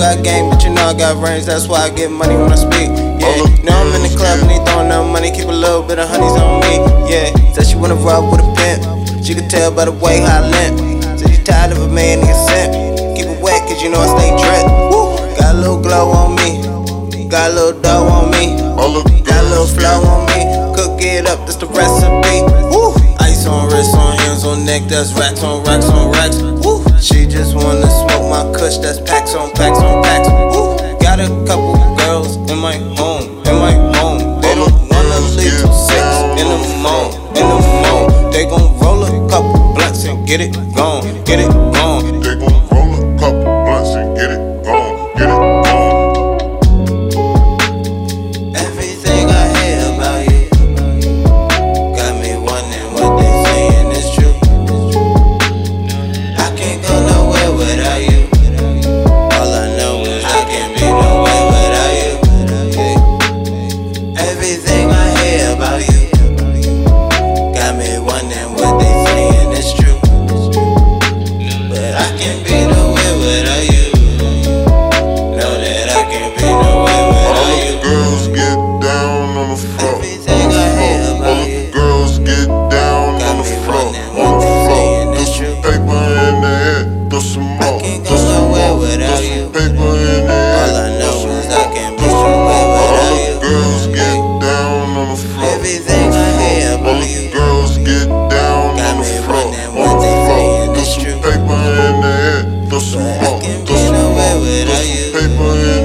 got game, but you know I got range. That's why I get money when I speak. Yeah, know I'm in the club and they throwing up money. Keep a little bit of honeys on me. Yeah, said she wanna ride with a pimp. She could tell by the way how I limp. Said she tired of a man nigga simp. Keep it wet, cause you know I stay drip. Got a little glow on me. Got a little dough on me. Got a little flow on me. Cook it up, that's the recipe. Woo. Ice on wrist, on hands, on neck, that's racks on racks on racks. Woo. She just wanna smoke my kush, that's packs on packs on packs. Woo. Got a couple girls in my home, in my home. They don't wanna leave till six in the morning, in the morning. They gon' roll a couple blunts and get it gone, get it gone. I be some nowhere without you.